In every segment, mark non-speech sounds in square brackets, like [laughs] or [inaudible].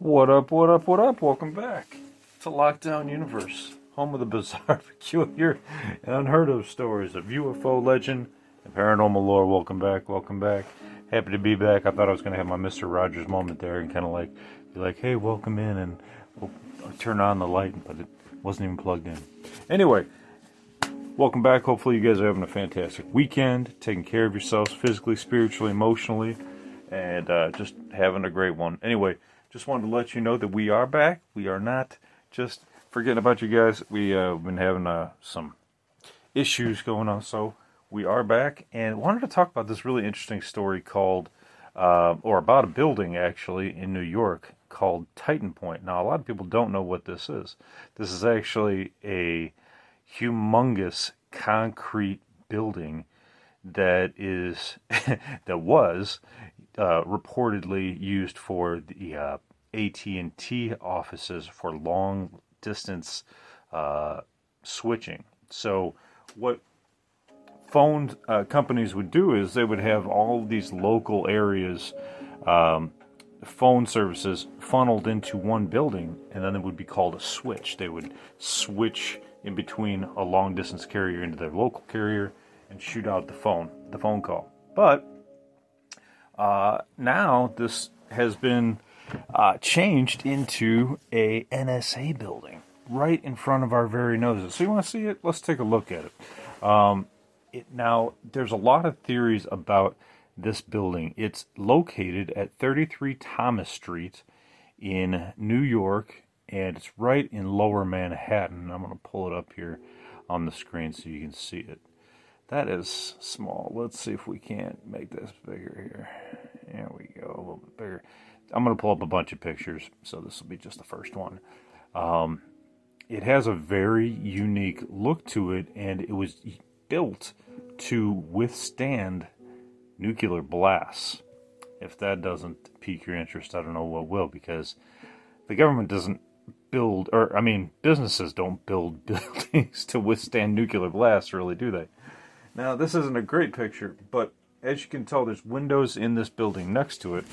What up, what up, what up? Welcome back to Lockdown Universe, home of the bizarre, [laughs] peculiar, and unheard of stories of UFO legend and paranormal lore. Welcome back, welcome back. Happy to be back. I thought I was going to have my Mr. Rogers moment there and kind of like be like, hey, welcome in, and we'll turn on the light, but it wasn't even plugged in. Anyway, welcome back. Hopefully, you guys are having a fantastic weekend, taking care of yourselves physically, spiritually, emotionally, and uh, just having a great one. Anyway, just wanted to let you know that we are back. We are not just forgetting about you guys. We uh, have been having uh, some issues going on, so we are back and wanted to talk about this really interesting story called, uh, or about a building actually in New York called TITANPOINTE. Now, a lot of people don't know what this is. This is actually a humongous concrete building that is [laughs] that was uh, reportedly used for the uh, AT&T offices for long distance uh, switching. So what phone uh, companies would do is they would have all these local areas um, phone services funneled into one building and then it would be called a switch they would switch in between a long distance carrier into their local carrier and shoot out the phone the phone call but uh, now this has been uh, changed into a NSA building right in front of our very noses. So you want to see it? Let's take a look at it. Um, it now there's a lot of theories about this building. It's located at 33 Thomas Street in New York, and it's right in Lower Manhattan. I'm going to pull it up here on the screen so you can see it. That is small. Let's see if we can't make this bigger here. There we go, a little bit bigger. I'm going to pull up a bunch of pictures, so this will be just the first one. Um, it has a very unique look to it, and it was built to withstand nuclear blasts. If that doesn't pique your interest, I don't know what will, because the government doesn't build, or I mean, businesses don't build [laughs] buildings to withstand nuclear blasts, really, do they? Now, this isn't a great picture, but as you can tell, there's windows in this building next to it.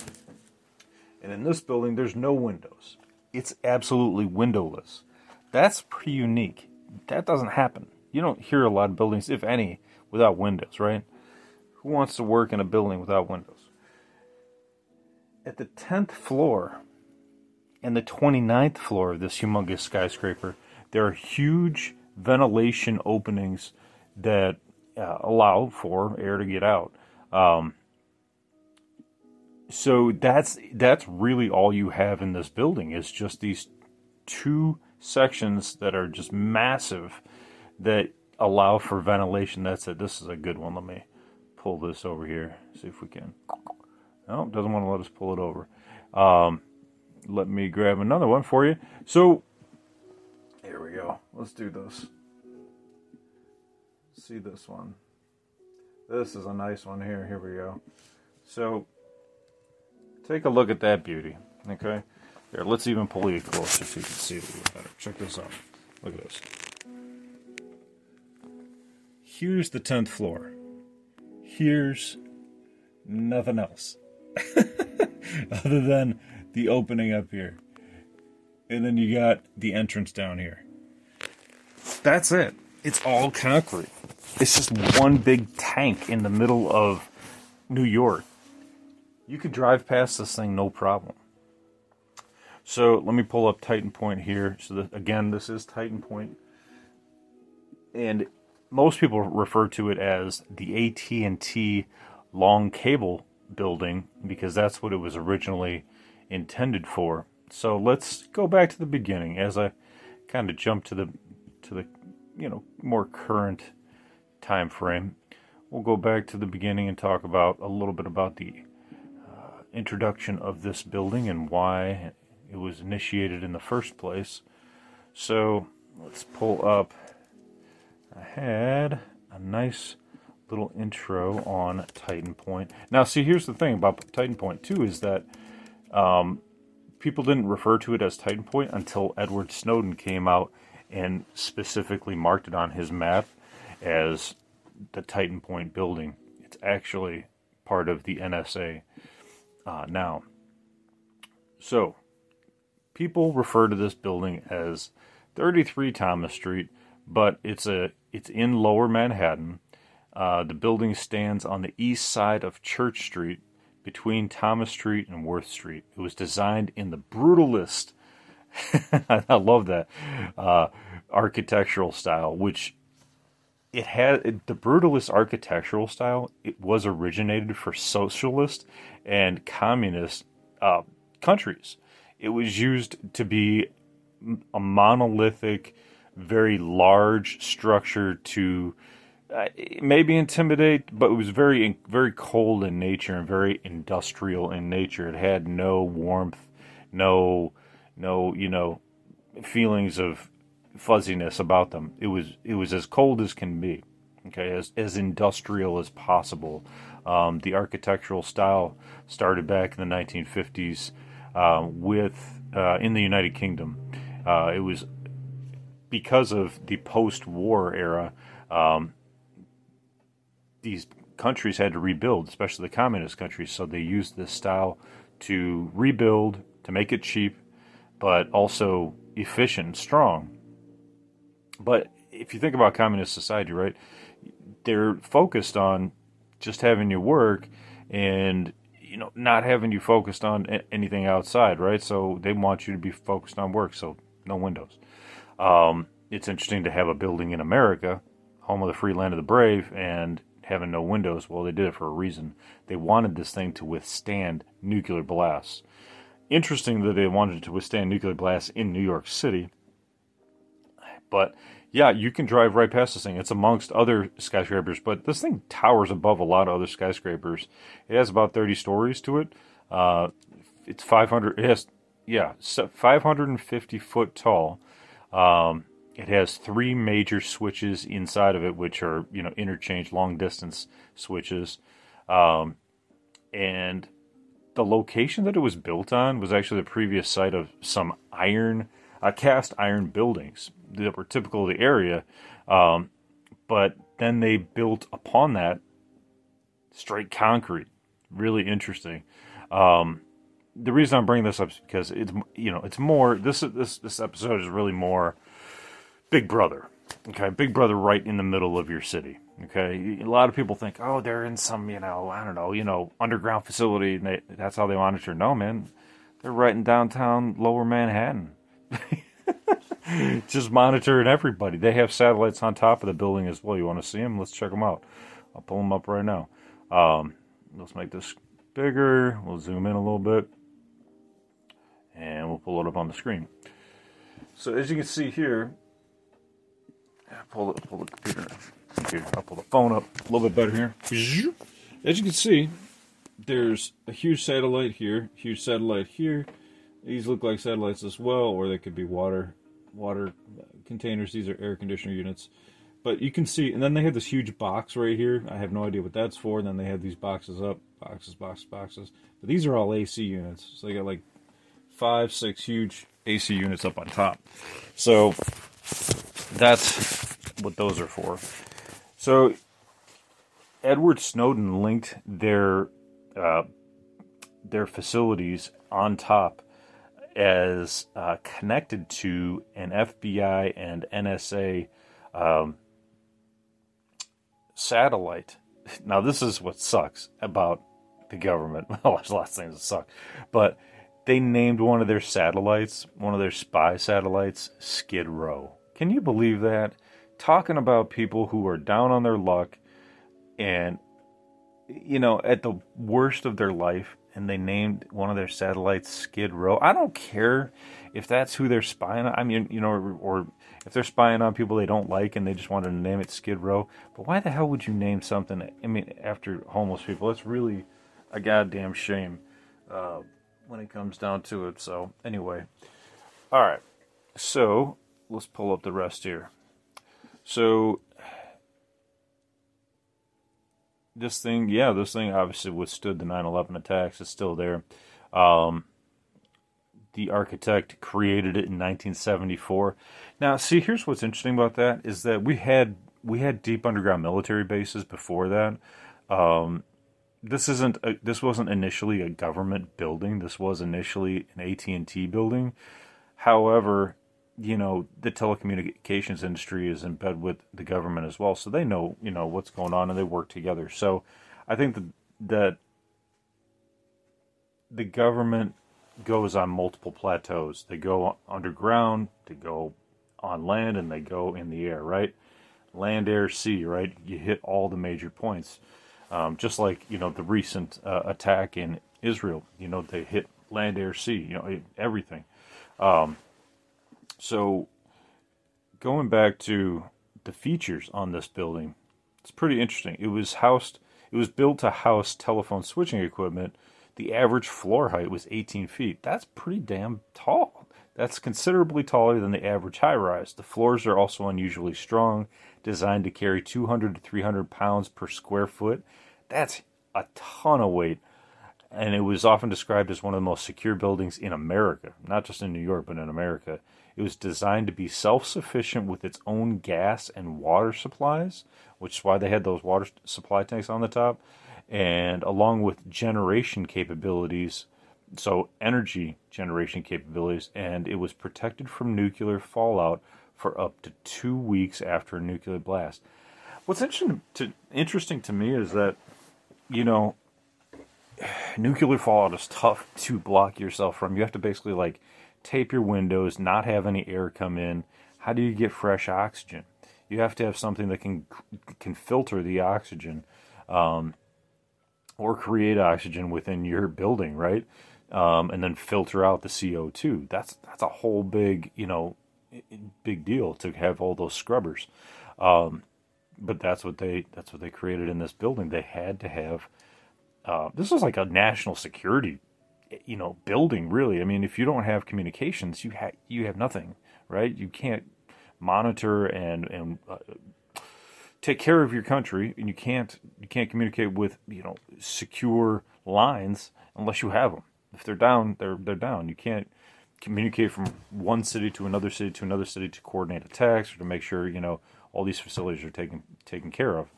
And in this building, there's no windows. It's absolutely windowless. That's pretty unique. That doesn't happen. You don't hear a lot of buildings, if any, without windows, right? Who wants to work in a building without windows? At the 10th floor and the 29th floor of this humongous skyscraper, there are huge ventilation openings that uh, allow for air to get out. Um, so that's that's really all you have in this building is just these two sections that are just massive that allow for ventilation. That's it. This is a good one. Let me pull this over here. See if we can. No, doesn't want to let us pull it over. Um, let me grab another one for you. So here we go. Let's do this. See this one. This is a nice one here. Here we go. So take a look at that beauty. Okay. Here, let's even pull you closer so you can see it a little better. Check this out. Look at this. Here's the 10th floor. Here's nothing else. [laughs] Other than the opening up here. And then you got the entrance down here. That's it. It's all concrete. It's just one big tank in the middle of New York. You could drive past this thing no problem. So let me pull up TITANPOINTE here. So again, this is TITANPOINTE, and most people refer to it as the AT&T long cable building because that's what it was originally intended for. So let's go back to the beginning as I kind of jump to the to the you know more current time frame. We'll go back to the beginning and talk about a little bit about the introduction of this building and why it was initiated in the first place. So let's pull up. I had a nice little intro on TITANPOINTE. Now, see, here's the thing about TITANPOINTE too is that um, people didn't refer to it as TITANPOINTE until Edward Snowden came out and specifically marked it on his map as the TITANPOINTE building. It's actually part of the NSA uh, now. So, people refer to this building as 33 Thomas Street, but it's a it's in Lower Manhattan. Uh, the building stands on the east side of Church Street, between Thomas Street and Worth Street. It was designed in the brutalist. [laughs] I love that uh, architectural style, which it had the brutalist architectural style. It was originated for socialist and communist uh, countries. It was used to be a monolithic, very large structure to uh, maybe intimidate, but it was very very cold in nature and very industrial in nature. It had no warmth, no no you know feelings of fuzziness about them. It was it was as cold as can be, okay, as as industrial as possible. Um, the architectural style started back in the 1950s uh, with uh, in the United Kingdom. Uh, it was because of the post-war era. Um, these countries had to rebuild, especially the communist countries. So they used this style to rebuild, to make it cheap, but also efficient and strong. But if you think about communist society, right, they're focused on just having you work and you know not having you focused on anything outside, right? So they want you to be focused on work. So no windows. Um, it's interesting to have a building in America, home of the free land of the brave, and having no windows. Well, they did it for a reason. They wanted this thing to withstand nuclear blasts. Interesting that they wanted to withstand nuclear blasts in New York City. But yeah, you can drive right past this thing. It's amongst other skyscrapers, but this thing towers above a lot of other skyscrapers. It has about 30 stories to it. Uh, it's 500. It has yeah, 550 foot tall. Um, it has three major switches inside of it, which are you know interchange long distance switches, um, and the location that it was built on was actually the previous site of some iron, uh, cast iron buildings that were typical of the area, um, but then they built upon that straight concrete. Really interesting. Um, the reason I'm bringing this up is because it's you know it's more this this this episode is really more Big Brother. Okay, Big Brother right in the middle of your city. Okay, a lot of people think, oh, they're in some, you know, I don't know, you know, underground facility, and they, that's how they monitor. No, man, they're right in downtown Lower Manhattan, [laughs] just monitoring everybody. They have satellites on top of the building as well. You want to see them? Let's check them out. I'll pull them up right now. Um, let's make this bigger. We'll zoom in a little bit, and we'll pull it up on the screen. So as you can see here, pull the, pull the computer. Here, I'll pull the phone up a little bit better here. As you can see, there's a huge satellite here, huge satellite here. These look like satellites as well, or they could be water water containers. These are air conditioner units. But you can see, and then they have this huge box right here. I have no idea what that's for. And then they have these boxes up, boxes, boxes, boxes. But these are all AC units. So they got like five, six huge AC units up on top. So that's what those are for. So Edward Snowden linked their uh, their facilities on top as uh, connected to an FBI and NSA um, satellite. Now, this is what sucks about the government. [laughs] Well, there's lots of things that suck, but they named one of their satellites, one of their spy satellites, SKIDROWE. Can you believe that? Talking about people who are down on their luck and, you know, at the worst of their life, and they named one of their satellites SKIDROWE. I don't care if that's who they're spying on. I mean, you know, or, or if they're spying on people they don't like and they just wanted to name it SKIDROWE. But why the hell would you name something, I mean, after homeless people? It's really a goddamn shame uh, when it comes down to it. So, anyway. All right. So, let's pull up the rest here. So this thing, yeah, this thing obviously withstood the 9/11 attacks. It's still there. Um, the architect created it in 1974. Now, see, here's what's interesting about that is that we had we had deep underground military bases before that. Um, this isn't a, this wasn't initially a government building. This was initially an AT and T building. However, you know the telecommunications industry is in bed with the government as well, so they know you know what's going on and they work together. So I think that that the government goes on multiple plateaus. They go underground, they go on land, and they go in the air. Right, land, air, sea. Right, you hit all the major points. Um, just like you know the recent uh, attack in Israel, you know they hit land, air, sea. You know everything. Um, so, going back to the features on this building, it's pretty interesting. It was housed, it was built to house telephone switching equipment. The average floor height was 18 feet. That's pretty damn tall. That's considerably taller than the average high rise. The floors are also unusually strong, designed to carry 200 to 300 pounds per square foot. That's a ton of weight and it was often described as one of the most secure buildings in America, not just in New York, but in America. It was designed to be self sufficient with its own gas and water supplies, which is why they had those water supply tanks on the top, and along with generation capabilities, so energy generation capabilities, and it was protected from nuclear fallout for up to two weeks after a nuclear blast. What's interesting to, interesting to me is that, you know, [sighs] nuclear fallout is tough to block yourself from. You have to basically like tape your windows, not have any air come in. How do you get fresh oxygen? You have to have something that can can filter the oxygen, um, or create oxygen within your building, right? Um, and then filter out the CO two. That's that's a whole big you know big deal to have all those scrubbers. Um, but that's what they that's what they created in this building. They had to have uh, this was like a national security, you know, building. Really, I mean, if you don't have communications, you have you have nothing, right? You can't monitor and and uh, take care of your country, and you can't you can't communicate with you know secure lines unless you have them. If they're down, they're they're down. You can't communicate from one city to another city to another city to coordinate attacks or to make sure you know all these facilities are taken taken care of.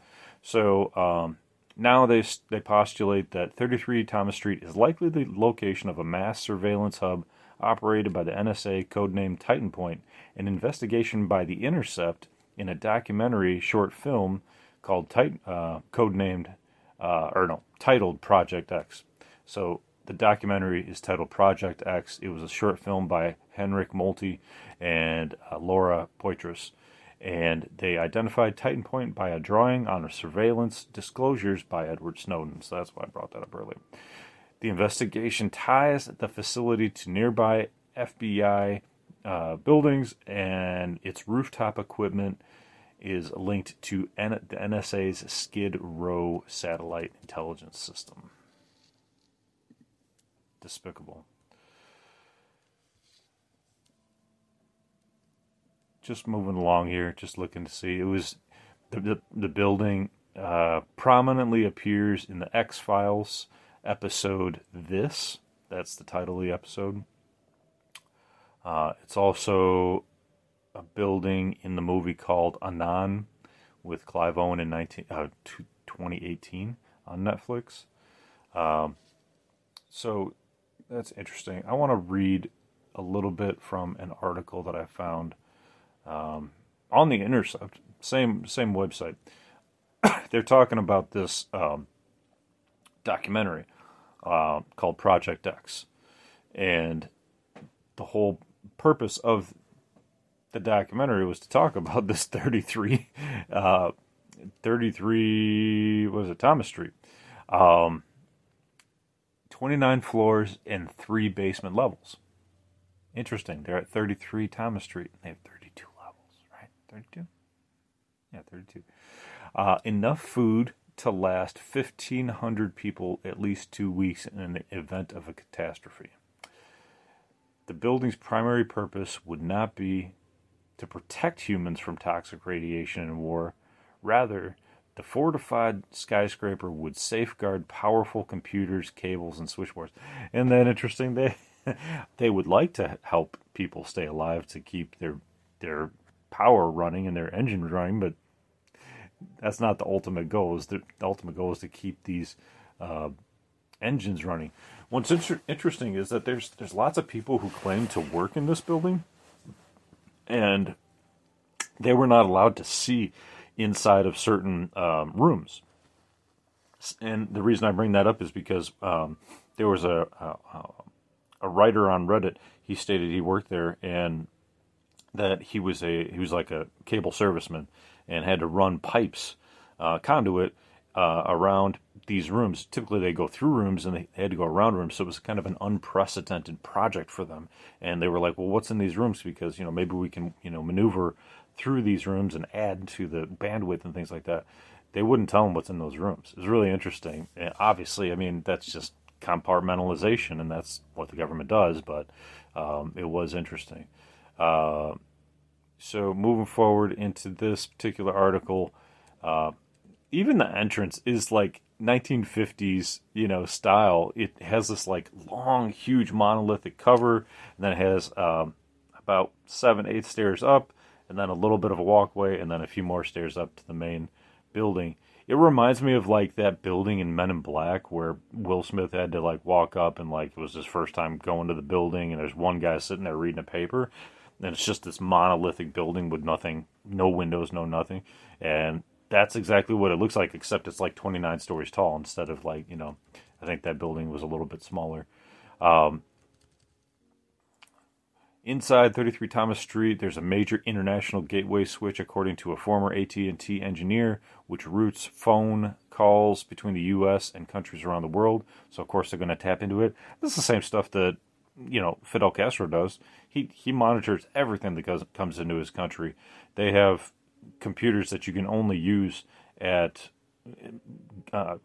So um, now they, they postulate that 33 Thomas Street is likely the location of a mass surveillance hub operated by the NSA, codenamed TITANPOINTE, an investigation by The Intercept in a documentary short film called Titan, uh, codenamed, uh, or no, titled Project X. So the documentary is titled Project X. It was a short film by Henrik Moltke and uh, Laura Poitras and they identified TITANPOINTE by a drawing on a surveillance disclosures by Edward Snowden. So that's why I brought that up earlier. The investigation ties the facility to nearby FBI uh, buildings, and its rooftop equipment is linked to N- the NSA's SKIDROWE satellite intelligence system. Despicable. Just moving along here, just looking to see. It was the the, the building uh, prominently appears in the X Files episode. This that's the title of the episode. Uh, it's also a building in the movie called Anon with Clive Owen in 19, uh, 2018 on Netflix. Um, so that's interesting. I want to read a little bit from an article that I found um, on the Intercept, same same website. [coughs] They're talking about this um, documentary uh, called Project X, and the whole purpose of the documentary was to talk [laughs] about this 33, uh, 33 was it Thomas Street, um, 29 floors and three basement levels. Interesting. They're at 33 Thomas Street. They have 32? Yeah, 32. Uh, enough food to last 1,500 people at least two weeks in an event of a catastrophe. The building's primary purpose would not be to protect humans from toxic radiation and war. Rather, the fortified skyscraper would safeguard powerful computers, cables, and switchboards. And then interesting, they [laughs] they would like to help people stay alive to keep their their power running and their engines running, but that's not the ultimate goal. Is the, the ultimate goal is to keep these uh, engines running. What's inter- interesting is that there's there's lots of people who claim to work in this building, and they were not allowed to see inside of certain um, rooms. And the reason I bring that up is because um, there was a, a a writer on Reddit. He stated he worked there and that he was a he was like a cable serviceman and had to run pipes uh, conduit uh, around these rooms. Typically, they go through rooms and they had to go around rooms, so it was kind of an unprecedented project for them. And they were like, "Well, what's in these rooms? Because you know maybe we can you know maneuver through these rooms and add to the bandwidth and things like that." They wouldn't tell them what's in those rooms. It was really interesting. And obviously, I mean that's just compartmentalization, and that's what the government does. But um, it was interesting. Uh, so moving forward into this particular article, uh, even the entrance is like 1950s, you know, style. It has this like long, huge monolithic cover, and then it has um, about seven, eight stairs up, and then a little bit of a walkway, and then a few more stairs up to the main building. It reminds me of like that building in Men in Black where Will Smith had to like walk up and like it was his first time going to the building, and there's one guy sitting there reading a paper, and it's just this monolithic building with nothing, no windows, no nothing, and that's exactly what it looks like, except it's like 29 stories tall instead of like, you know, I think that building was a little bit smaller. Um, inside 33 Thomas Street, there's a major international gateway switch, according to a former AT&T engineer, which routes phone calls between the U.S. and countries around the world. So of course they're going to tap into it. This is the same stuff that you know Fidel Castro does. He he monitors everything that goes, comes into his country. They have computers that you can only use at uh,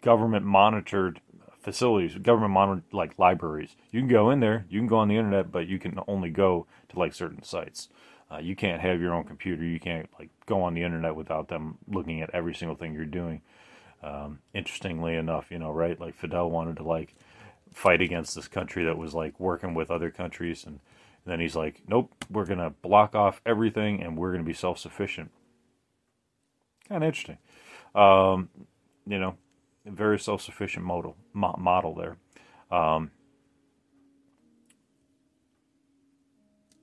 government monitored facilities, government monitored like libraries. You can go in there, you can go on the internet, but you can only go to like certain sites. Uh, you can't have your own computer. You can't like go on the internet without them looking at every single thing you're doing. Um, interestingly enough, you know, right? Like Fidel wanted to like fight against this country that was like working with other countries and and then he's like, nope, we're going to block off everything and we're going to be self sufficient. Kind of interesting. Um, you know, very self sufficient model, mo- model there. Um,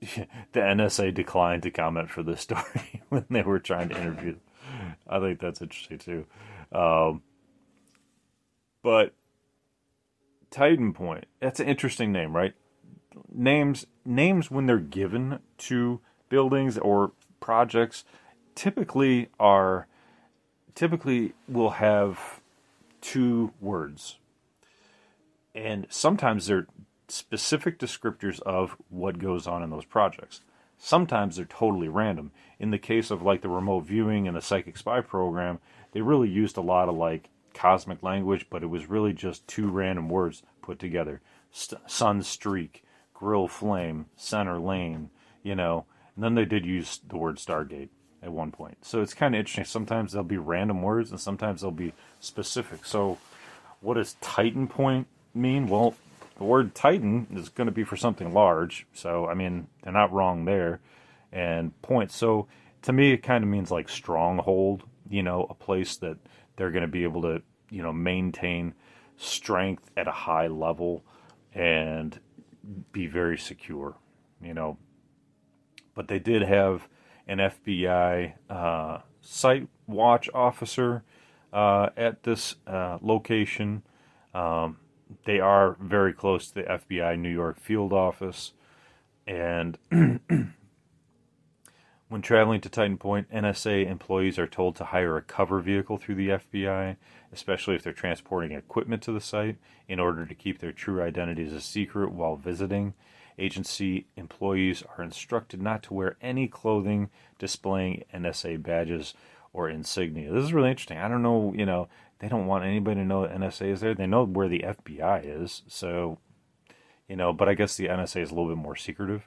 [laughs] the NSA declined to comment for this [laughs] story when they were trying to interview. I think that's interesting too. Um, but TITANPOINTE, that's an interesting name, right? names names when they're given to buildings or projects typically are typically will have two words. And sometimes they're specific descriptors of what goes on in those projects. Sometimes they're totally random. In the case of like the remote viewing and the psychic spy program they really used a lot of like cosmic language but it was really just two random words put together St- sun streak grill flame, center lane, you know. And then they did use the word Stargate at one point. So it's kind of interesting. Sometimes they'll be random words and sometimes they'll be specific. So what does TITANPOINTE mean? Well, the word Titan is going to be for something large. So, I mean, they're not wrong there. And point. So to me, it kind of means like stronghold, you know, a place that they're going to be able to, you know, maintain strength at a high level and be very secure, you know. But they did have an FBI uh, site watch officer uh, at this uh, location. Um, they are very close to the FBI New York field office. And [clears throat] when traveling to TITANPOINTE, NSA employees are told to hire a cover vehicle through the FBI especially if they're transporting equipment to the site, in order to keep their true identities a secret while visiting. Agency employees are instructed not to wear any clothing displaying NSA badges or insignia. This is really interesting. I don't know, you know, they don't want anybody to know that NSA is there. They know where the FBI is, so, you know, but I guess the NSA is a little bit more secretive.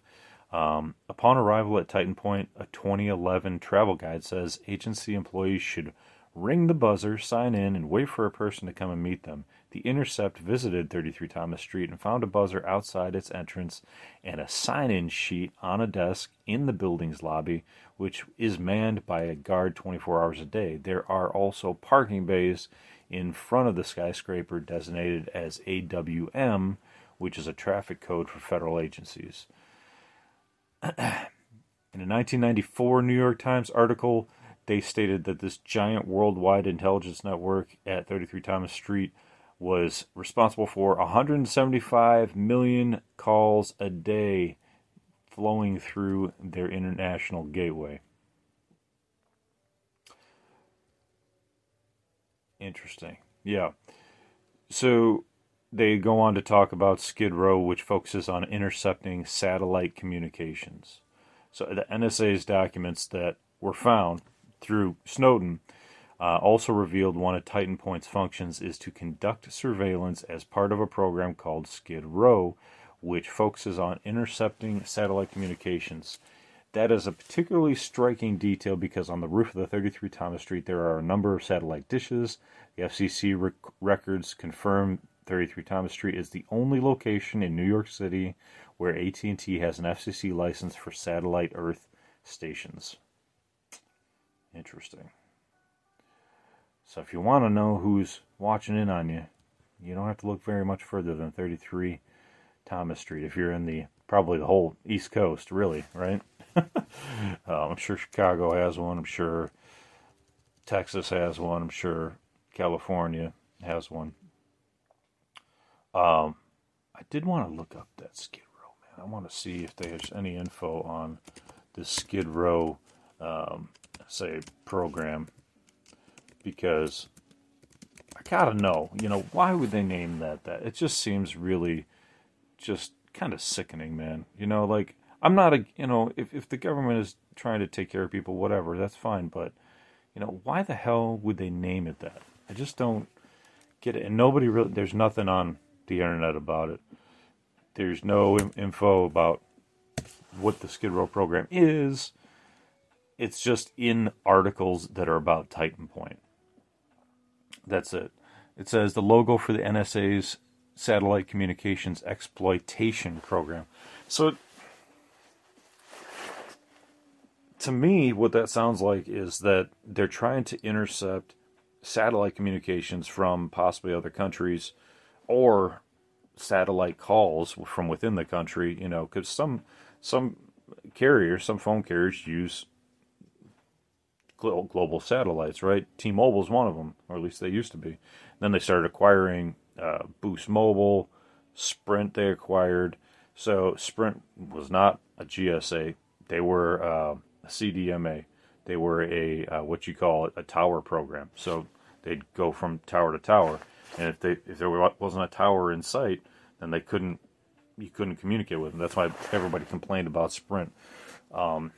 Um, upon arrival at TITANPOINTE, a 2011 travel guide says agency employees should ring the buzzer, sign in, and wait for a person to come and meet them. The Intercept visited 33 Thomas Street and found a buzzer outside its entrance and a sign in sheet on a desk in the building's lobby, which is manned by a guard 24 hours a day. There are also parking bays in front of the skyscraper designated as AWM, which is a traffic code for federal agencies. In a 1994 New York Times article, they stated that this giant worldwide intelligence network at 33 Thomas Street was responsible for 175 million calls a day flowing through their international gateway. Interesting. Yeah. So they go on to talk about SKIDROWE, which focuses on intercepting satellite communications. So the NSA's documents that were found through Snowden uh, also revealed one of TITANPOINTE's functions is to conduct surveillance as part of a program called SKIDROWE, which focuses on intercepting satellite communications. That is a particularly striking detail because on the roof of the 33 Thomas Street there are a number of satellite dishes. The FCC rec- records confirm 33 Thomas Street is the only location in New York City where AT&T has an FCC license for satellite Earth stations. Interesting. So if you want to know who's watching in on you, you don't have to look very much further than 33 Thomas Street. If you're in the probably the whole East Coast, really, right? [laughs] um, I'm sure Chicago has one. I'm sure Texas has one. I'm sure California has one. Um, I did want to look up that Skid Row, man. I want to see if there's any info on the SKIDROWE, um, say, program because I gotta know, you know, why would they name that that? It just seems really just kind of sickening, man. You know, like I'm not a, you know, if if the government is trying to take care of people, whatever, that's fine. But you know, why the hell would they name it that? I just don't get it. And nobody really, there's nothing on the internet about it. There's no info about what the SKIDROWE program is. It's just in articles that are about TITANPOINTE. That's it. It says the logo for the NSA's satellite communications exploitation program. So, to me, what that sounds like is that they're trying to intercept satellite communications from possibly other countries or satellite calls from within the country, you know, because some some carriers, some phone carriers use global satellites, right? T-Mobile is one of them, or at least they used to be. Then they started acquiring uh, Boost Mobile, Sprint. They acquired. So Sprint was not a GSA; they were uh, a CDMA. They were a uh, what you call a tower program. So they'd go from tower to tower, and if they if there wasn't a tower in sight, then they couldn't you couldn't communicate with them. That's why everybody complained about Sprint. Um,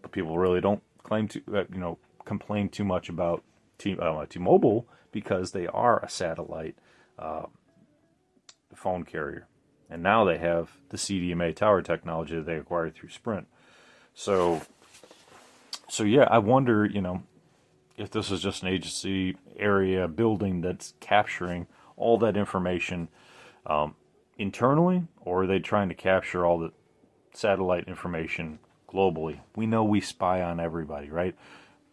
but people really don't claim to uh, you know complain too much about T, uh, T-Mobile because they are a satellite uh, phone carrier, and now they have the CDMA tower technology that they acquired through Sprint. So, so yeah, I wonder, you know, if this is just an agency area building that's capturing all that information um, internally, or are they trying to capture all the satellite information globally? We know we spy on everybody, right?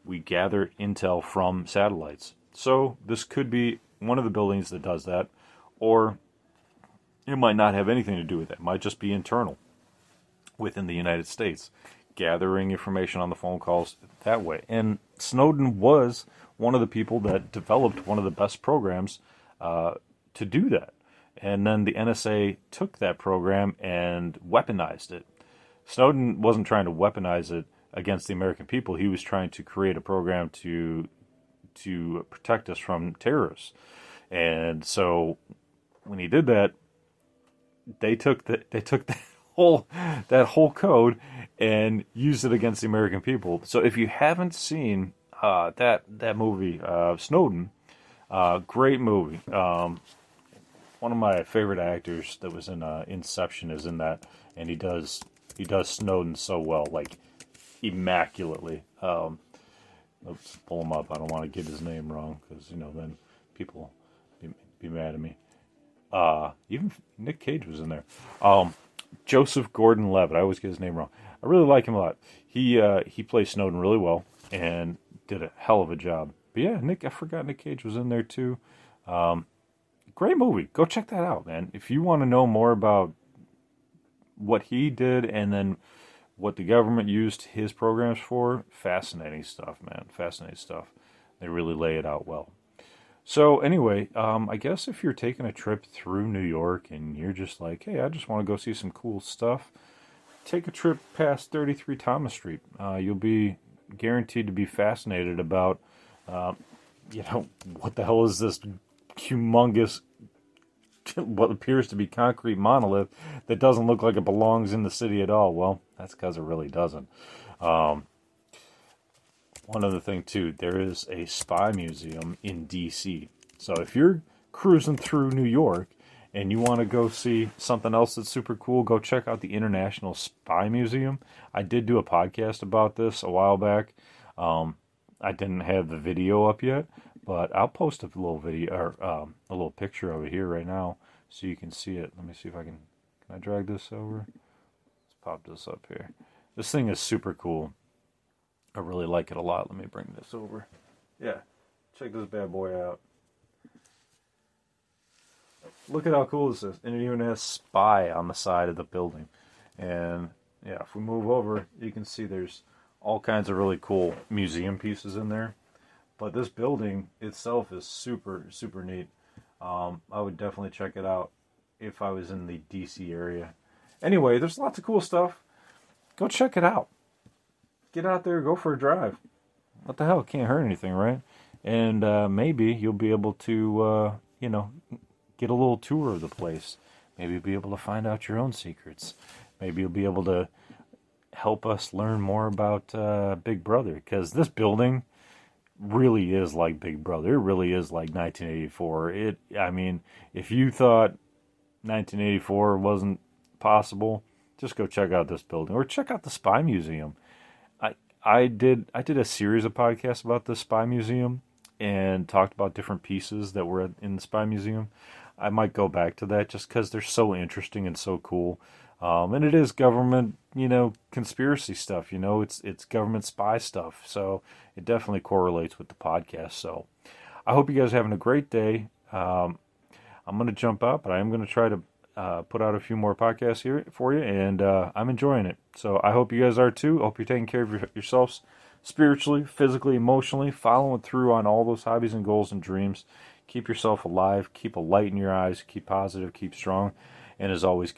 we gather intel from satellites. So this could be one of the buildings that does that, or it might not have anything to do with it. It might just be internal within the United States, gathering information on the phone calls that way. And Snowden was one of the people that developed one of the best programs uh, to do that. And then the NSA took that program and weaponized it. Snowden wasn't trying to weaponize it against the American people. He was trying to create a program to to protect us from terrorists. And so when he did that, they took the, they took [laughs] that whole that whole code and used it against the American people. So if you haven't seen uh, that that movie, uh, Snowden, uh, great movie. Um, one of my favorite actors that was in uh, Inception is in that, and he does he does Snowden so well. Like immaculately. Um, let's pull him up. I don't want to get his name wrong because you know then people be, be mad at me. Uh, even Nick Cage was in there. Um, Joseph Gordon-Levitt. I always get his name wrong. I really like him a lot. He uh, he plays Snowden really well and did a hell of a job. But yeah, Nick, I forgot Nick Cage was in there too. Um, great movie. Go check that out, man. If you want to know more about what he did and then what the government used his programs for, fascinating stuff, man. Fascinating stuff. They really lay it out well. So anyway, um, I guess if you're taking a trip through New York and you're just like, hey, I just want to go see some cool stuff, take a trip past 33 Thomas Street. Uh, you'll be guaranteed to be fascinated about, uh, you know, what the hell is this humongous, [laughs] what appears to be concrete monolith that doesn't look like it belongs in the city at all? Well, that's because it really doesn't. Um, one other thing too, there is a spy museum in D.C. So if you're cruising through New York and you want to go see something else that's super cool, go check out the International Spy Museum. I did do a podcast about this a while back. Um, I didn't have the video up yet, but I'll post a little video or um, a little picture it here right now so you can see it. Let me see if I can. Can I drag this over? Let's pop this up here. This thing is super cool. I really like it a lot. Let me bring this over. Yeah, check this bad boy out. Look at how cool this is. And it even has spy on the side of the building. And yeah, if we move over, you can see there's all kinds of really cool museum pieces in there. But this building itself is super, super neat. Um, I would definitely check it out if I was in the DC area. Anyway, there's lots of cool stuff. Go check it out get out there, go for a drive. What the hell? Can't hurt anything, right? And uh, maybe you'll be able to, uh, you know, get a little tour of the place. Maybe you'll be able to find out your own secrets. Maybe you'll be able to help us learn more about uh, Big Brother because this building really is like Big Brother. It really is like 1984. It, I mean, if you thought 1984 wasn't possible, just go check out this building or check out the Spy Museum. I did I did a series of podcasts about the Spy Museum and talked about different pieces that were in the Spy Museum. I might go back to that just because they're so interesting and so cool. Um, and it is government, you know, conspiracy stuff. You know, it's it's government spy stuff. So it definitely correlates with the podcast. So I hope you guys are having a great day. Um, I'm to jump out, but I am to try to uh, put out a few more podcasts here for you, and uh, I'm enjoying it. So I hope you guys are too. I Hope you're taking care of your, yourselves spiritually, physically, emotionally, following through on all those hobbies and goals and dreams. Keep yourself alive, keep a light in your eyes, keep positive, keep strong, and as always,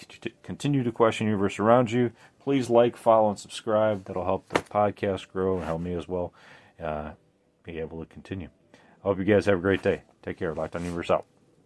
continue to question the universe around you. Please like, follow, and subscribe. That'll help the podcast grow and help me as well uh, be able to continue. I hope you guys have a great day. Take care. Lockdown Universe out.